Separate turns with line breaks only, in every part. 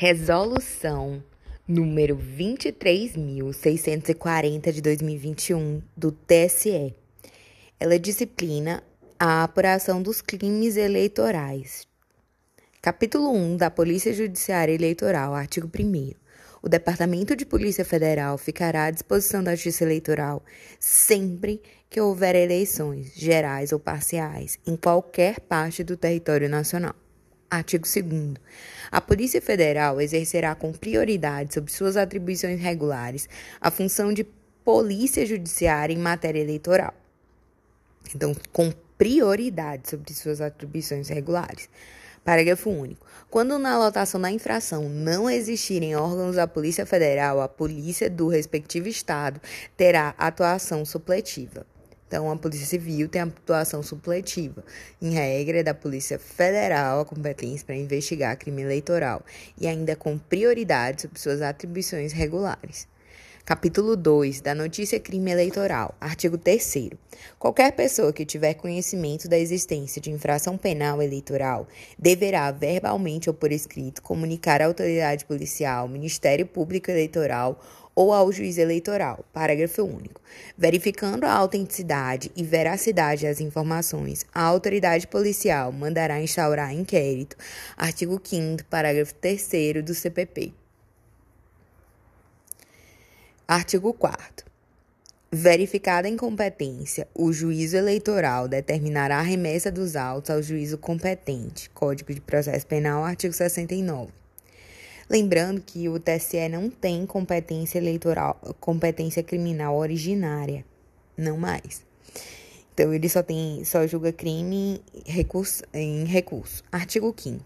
Resolução número 23.640 de 2021 do TSE. Ela disciplina a apuração dos crimes eleitorais. Capítulo 1 da Polícia Judiciária Eleitoral, artigo 1. O Departamento de Polícia Federal ficará à disposição da Justiça Eleitoral sempre que houver eleições, gerais ou parciais, em qualquer parte do território nacional. Artigo 2. A Polícia Federal exercerá com prioridade sobre suas atribuições regulares a função de polícia judiciária em matéria eleitoral. Então, com prioridade sobre suas atribuições regulares. Parágrafo único. Quando na lotação da infração não existirem órgãos da Polícia Federal, a polícia do respectivo estado terá atuação supletiva. Então, a Polícia Civil tem a atuação supletiva. Em regra, é da Polícia Federal a competência para investigar crime eleitoral e ainda com prioridade sobre suas atribuições regulares. Capítulo 2 da Notícia Crime Eleitoral, artigo 3. Qualquer pessoa que tiver conhecimento da existência de infração penal eleitoral deverá, verbalmente ou por escrito, comunicar à autoridade policial, Ministério Público Eleitoral ou ao juiz eleitoral. Parágrafo único. Verificando a autenticidade e veracidade das informações, a autoridade policial mandará instaurar inquérito. Artigo 5 parágrafo 3 do CPP. Artigo 4 Verificada a incompetência, o juízo eleitoral determinará a remessa dos autos ao juízo competente. Código de Processo Penal, artigo 69. Lembrando que o TSE não tem competência eleitoral, competência criminal originária, não mais. Então ele só tem, só julga crime recurso, em recurso. Artigo 5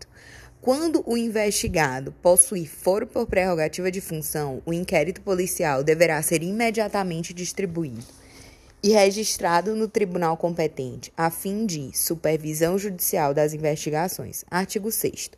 quando o investigado possuir foro por prerrogativa de função, o inquérito policial deverá ser imediatamente distribuído e registrado no tribunal competente, a fim de supervisão judicial das investigações. Artigo 6.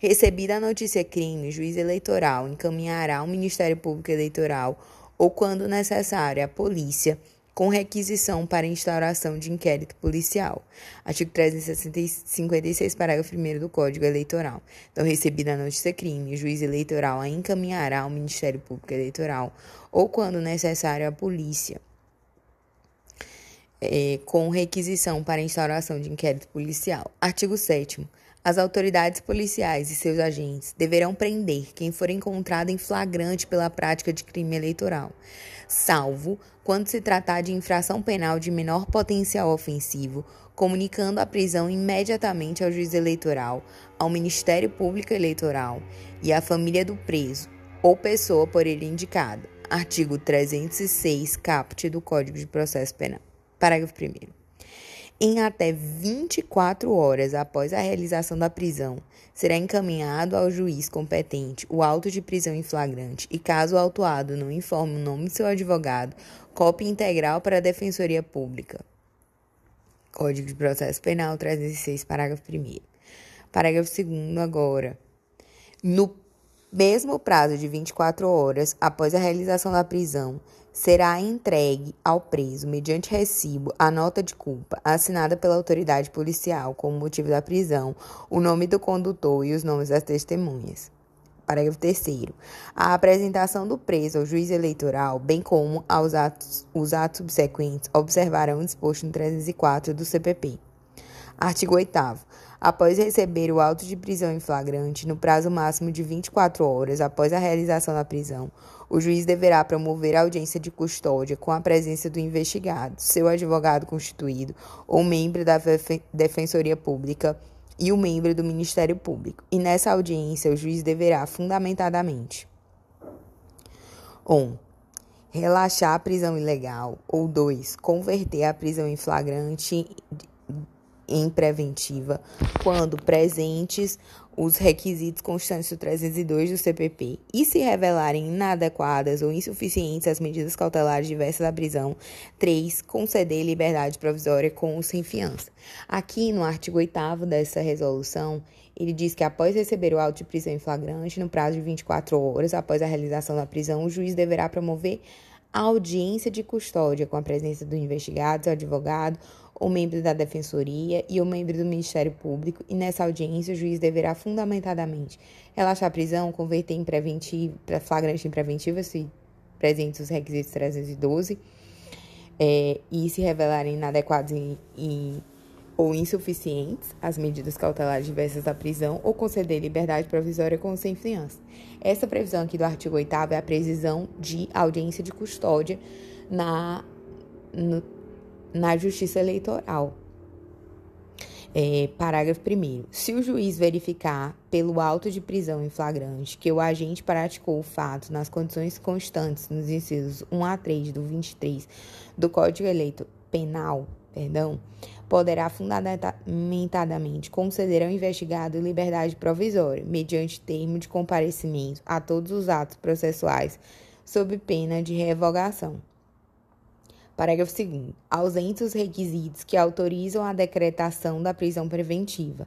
Recebida a notícia crime, o juiz eleitoral encaminhará ao Ministério Público Eleitoral ou, quando necessário, à polícia com requisição para instauração de inquérito policial. Artigo 356, parágrafo 1 do Código Eleitoral. Então, recebida a notícia crime, o juiz eleitoral a encaminhará ao Ministério Público Eleitoral ou, quando necessário, à polícia. É, com requisição para instauração de inquérito policial. Artigo 7 as autoridades policiais e seus agentes deverão prender quem for encontrado em flagrante pela prática de crime eleitoral, salvo quando se tratar de infração penal de menor potencial ofensivo, comunicando a prisão imediatamente ao juiz eleitoral, ao Ministério Público Eleitoral e à família do preso ou pessoa por ele indicada. Artigo 306, caput do Código de Processo Penal. Parágrafo 1 em até 24 horas após a realização da prisão, será encaminhado ao juiz competente o auto de prisão em flagrante e, caso o autuado não informe o nome de seu advogado, cópia integral para a Defensoria Pública. Código de Processo Penal 306, parágrafo 1. Parágrafo 2 agora. No mesmo prazo de 24 horas após a realização da prisão, será entregue ao preso, mediante recibo, a nota de culpa assinada pela autoridade policial como motivo da prisão, o nome do condutor e os nomes das testemunhas. Parágrafo 3. A apresentação do preso ao juiz eleitoral, bem como aos atos, os atos subsequentes, observarão o disposto no 304 do CPP. Artigo 8. Após receber o auto de prisão em flagrante, no prazo máximo de 24 horas após a realização da prisão, o juiz deverá promover a audiência de custódia com a presença do investigado, seu advogado constituído ou membro da Defensoria Pública e o membro do Ministério Público. E nessa audiência, o juiz deverá, fundamentadamente: 1. Um, relaxar a prisão ilegal, ou 2. Converter a prisão em flagrante em preventiva quando presentes os requisitos constantes do 302 do CPP e se revelarem inadequadas ou insuficientes as medidas cautelares diversas da prisão. 3. Conceder liberdade provisória com ou sem fiança. Aqui no artigo 8 dessa resolução, ele diz que após receber o auto de prisão em flagrante, no prazo de 24 horas após a realização da prisão, o juiz deverá promover a audiência de custódia com a presença do investigado, seu advogado o membro da Defensoria e o membro do Ministério Público, e nessa audiência o juiz deverá fundamentadamente relaxar a prisão, converter em preventivo, flagrante em preventivo, se presentes os requisitos 312, é, e se revelarem inadequados ou insuficientes as medidas cautelares diversas da prisão ou conceder liberdade provisória com ou sem fiança. Essa previsão aqui do artigo 8 é a previsão de audiência de custódia na, no, na Justiça Eleitoral. É, parágrafo 1. Se o juiz verificar, pelo auto de prisão em flagrante, que o agente praticou o fato nas condições constantes nos incisos 1 a 3 do 23 do Código Eleito Penal, perdão, poderá fundamentadamente conceder ao investigado liberdade provisória, mediante termo de comparecimento a todos os atos processuais, sob pena de revogação. Parágrafo 2. Ausentes os requisitos que autorizam a decretação da prisão preventiva.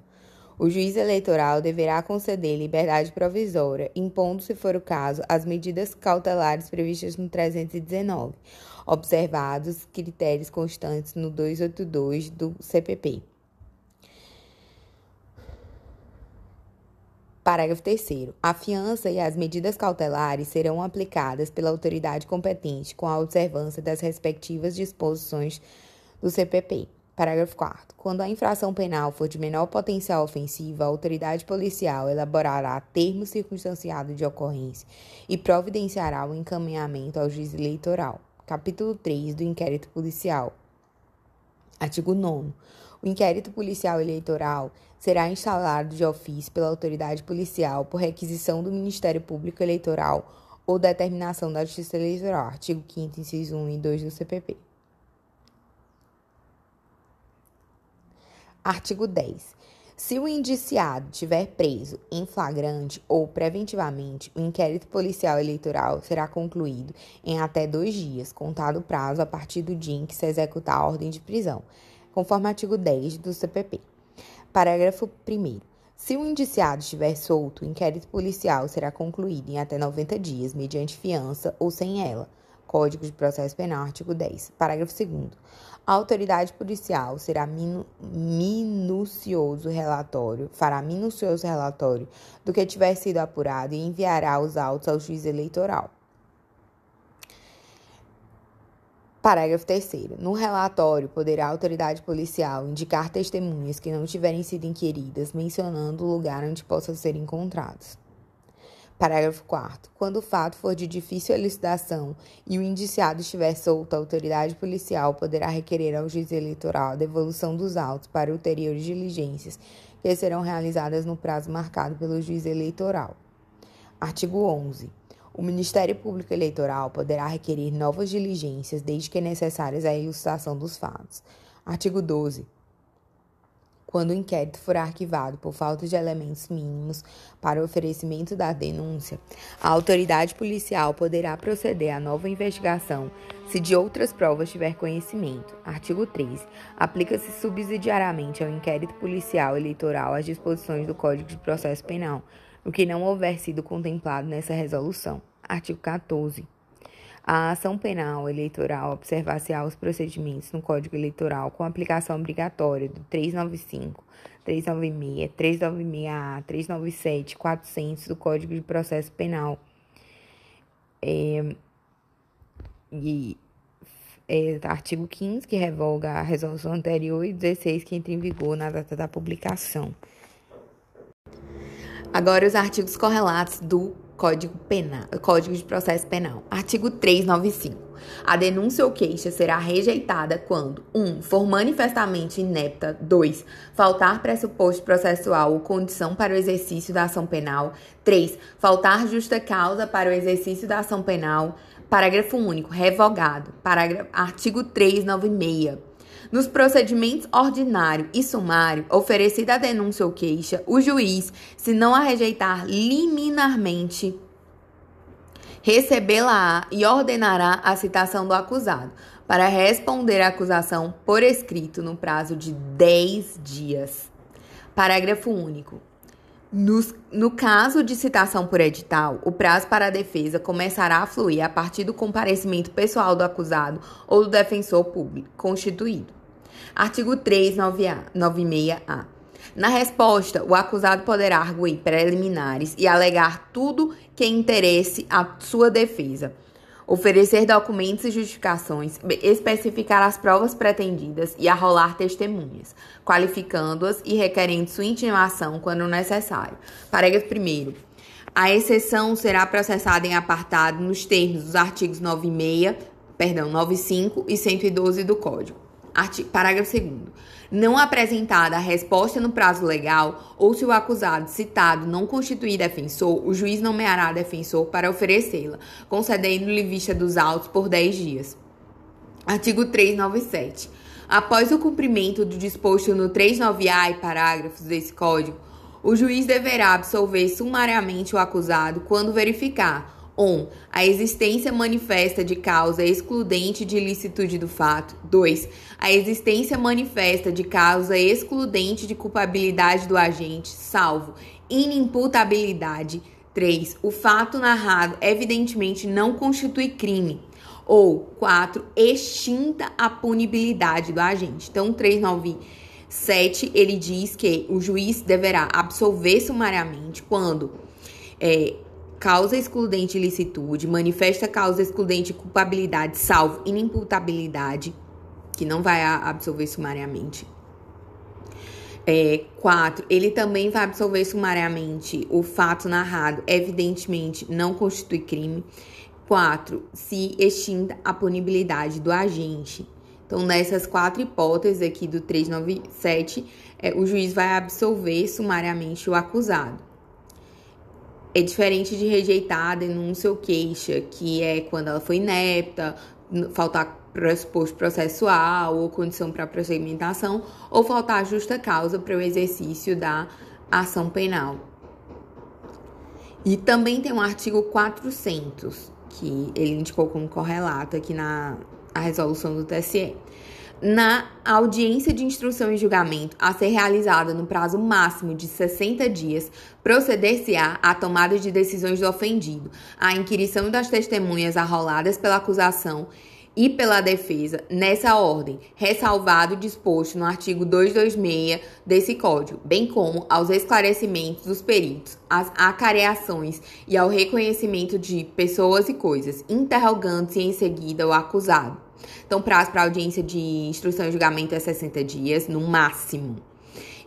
O juiz eleitoral deverá conceder liberdade provisória, impondo, se for o caso, as medidas cautelares previstas no 319, observados critérios constantes no 282 do CPP. Parágrafo 3. A fiança e as medidas cautelares serão aplicadas pela autoridade competente com a observância das respectivas disposições do CPP. Parágrafo 4. Quando a infração penal for de menor potencial ofensivo, a autoridade policial elaborará termo circunstanciado de ocorrência e providenciará o encaminhamento ao juiz eleitoral. Capítulo 3 do inquérito policial. Artigo 9. O inquérito policial eleitoral será instalado de ofício pela autoridade policial por requisição do Ministério Público Eleitoral ou determinação da Justiça Eleitoral, artigo 5 inciso 1 e 2 do CPP. Artigo 10. Se o indiciado tiver preso em flagrante ou preventivamente, o inquérito policial eleitoral será concluído em até dois dias, contado o prazo a partir do dia em que se executar a ordem de prisão, conforme artigo 10 do CPP. Parágrafo 1. Se o indiciado estiver solto, o inquérito policial será concluído em até 90 dias, mediante fiança ou sem ela. Código de Processo Penal, artigo 10. Parágrafo 2. A autoridade policial será minu minucioso relatório, fará minucioso relatório do que tiver sido apurado e enviará os autos ao juiz eleitoral. Parágrafo 3. No relatório, poderá a autoridade policial indicar testemunhas que não tiverem sido inquiridas, mencionando o lugar onde possam ser encontrados. Parágrafo 4. Quando o fato for de difícil elucidação e o indiciado estiver solto, a autoridade policial poderá requerer ao juiz eleitoral a devolução dos autos para ulteriores diligências que serão realizadas no prazo marcado pelo juiz eleitoral. Artigo 11. O Ministério Público Eleitoral poderá requerer novas diligências desde que necessárias à ilustração dos fatos. Artigo 12. Quando o inquérito for arquivado por falta de elementos mínimos para o oferecimento da denúncia, a autoridade policial poderá proceder à nova investigação se de outras provas tiver conhecimento. Artigo 13. Aplica-se subsidiariamente ao inquérito policial eleitoral as disposições do Código de Processo Penal o que não houver sido contemplado nessa resolução. Artigo 14. A ação penal eleitoral observar-se aos procedimentos no Código Eleitoral com aplicação obrigatória do 395, 396, 396A, 397, 400 do Código de Processo Penal. É, e é, artigo 15, que revoga a resolução anterior, e 16, que entra em vigor na data da publicação. Agora, os artigos correlatos do Código Penal, Código de Processo Penal. Artigo 395. A denúncia ou queixa será rejeitada quando 1. Um, for manifestamente inepta. 2. Faltar pressuposto processual ou condição para o exercício da ação penal. 3. Faltar justa causa para o exercício da ação penal. Parágrafo único. Revogado. Parágrafo, artigo 396. Nos procedimentos ordinário e sumário, oferecida a denúncia ou queixa, o juiz, se não a rejeitar liminarmente, recebê-la e ordenará a citação do acusado para responder à acusação por escrito no prazo de 10 dias. Parágrafo único. No caso de citação por edital, o prazo para a defesa começará a fluir a partir do comparecimento pessoal do acusado ou do defensor público constituído. Artigo 396-A. Na resposta, o acusado poderá arguir preliminares e alegar tudo que interesse à sua defesa, oferecer documentos e justificações, especificar as provas pretendidas e arrolar testemunhas, qualificando-as e requerendo sua intimação quando necessário. Parágrafo 1. A exceção será processada em apartado nos termos dos artigos 96, perdão, 95 e 112 do Código. Artigo, parágrafo 2 não apresentada a resposta no prazo legal ou se o acusado citado não constituir defensor, o juiz nomeará defensor para oferecê-la, concedendo-lhe vista dos autos por 10 dias. Artigo 397. Após o cumprimento do disposto no 39A e parágrafos desse Código, o juiz deverá absolver sumariamente o acusado quando verificar 1. A existência manifesta de causa excludente de ilicitude do fato. 2. A existência manifesta de causa excludente de culpabilidade do agente, salvo inimputabilidade. 3. O fato narrado evidentemente não constitui crime. Ou 4. Extinta a punibilidade do agente. Então, 397 ele diz que o juiz deverá absolver sumariamente quando é, causa excludente ilicitude, manifesta causa excludente culpabilidade, salvo inimputabilidade, que não vai absolver sumariamente. É, quatro, ele também vai absolver sumariamente o fato narrado, evidentemente não constitui crime. Quatro, se extinta a punibilidade do agente. Então, nessas quatro hipóteses aqui do 397, é, o juiz vai absolver sumariamente o acusado. É diferente de rejeitar denúncia ou queixa, que é quando ela foi inepta, faltar pressuposto processual ou condição para prosseguimentação, ou faltar justa causa para o exercício da ação penal. E também tem um artigo 400, que ele indicou como correlato aqui na resolução do TSE na audiência de instrução e julgamento a ser realizada no prazo máximo de 60 dias, proceder-se-á à tomada de decisões do ofendido, à inquirição das testemunhas arroladas pela acusação e pela defesa nessa ordem, ressalvado o disposto no artigo 226 desse Código, bem como aos esclarecimentos dos peritos, às acareações e ao reconhecimento de pessoas e coisas, interrogando-se em seguida o acusado. Então, prazo para audiência de instrução e julgamento é 60 dias, no máximo.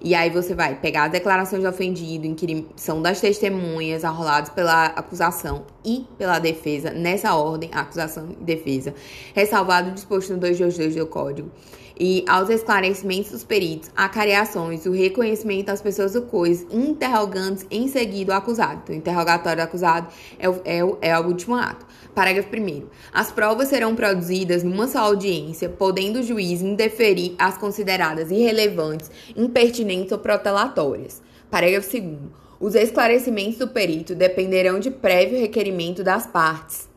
E aí você vai pegar as declarações de ofendido, inquirição das testemunhas arroladas pela acusação e pela defesa, nessa ordem, acusação e defesa, ressalvado o disposto no 222 do Código e aos esclarecimentos dos peritos, acareações, o reconhecimento das pessoas ou coisas interrogantes em seguida o acusado. Então, o interrogatório do acusado é o, é o, é o último ato. Parágrafo 1. As provas serão produzidas numa só audiência, podendo o juiz indeferir as consideradas irrelevantes, impertinentes ou protelatórias. Parágrafo 2. Os esclarecimentos do perito dependerão de prévio requerimento das partes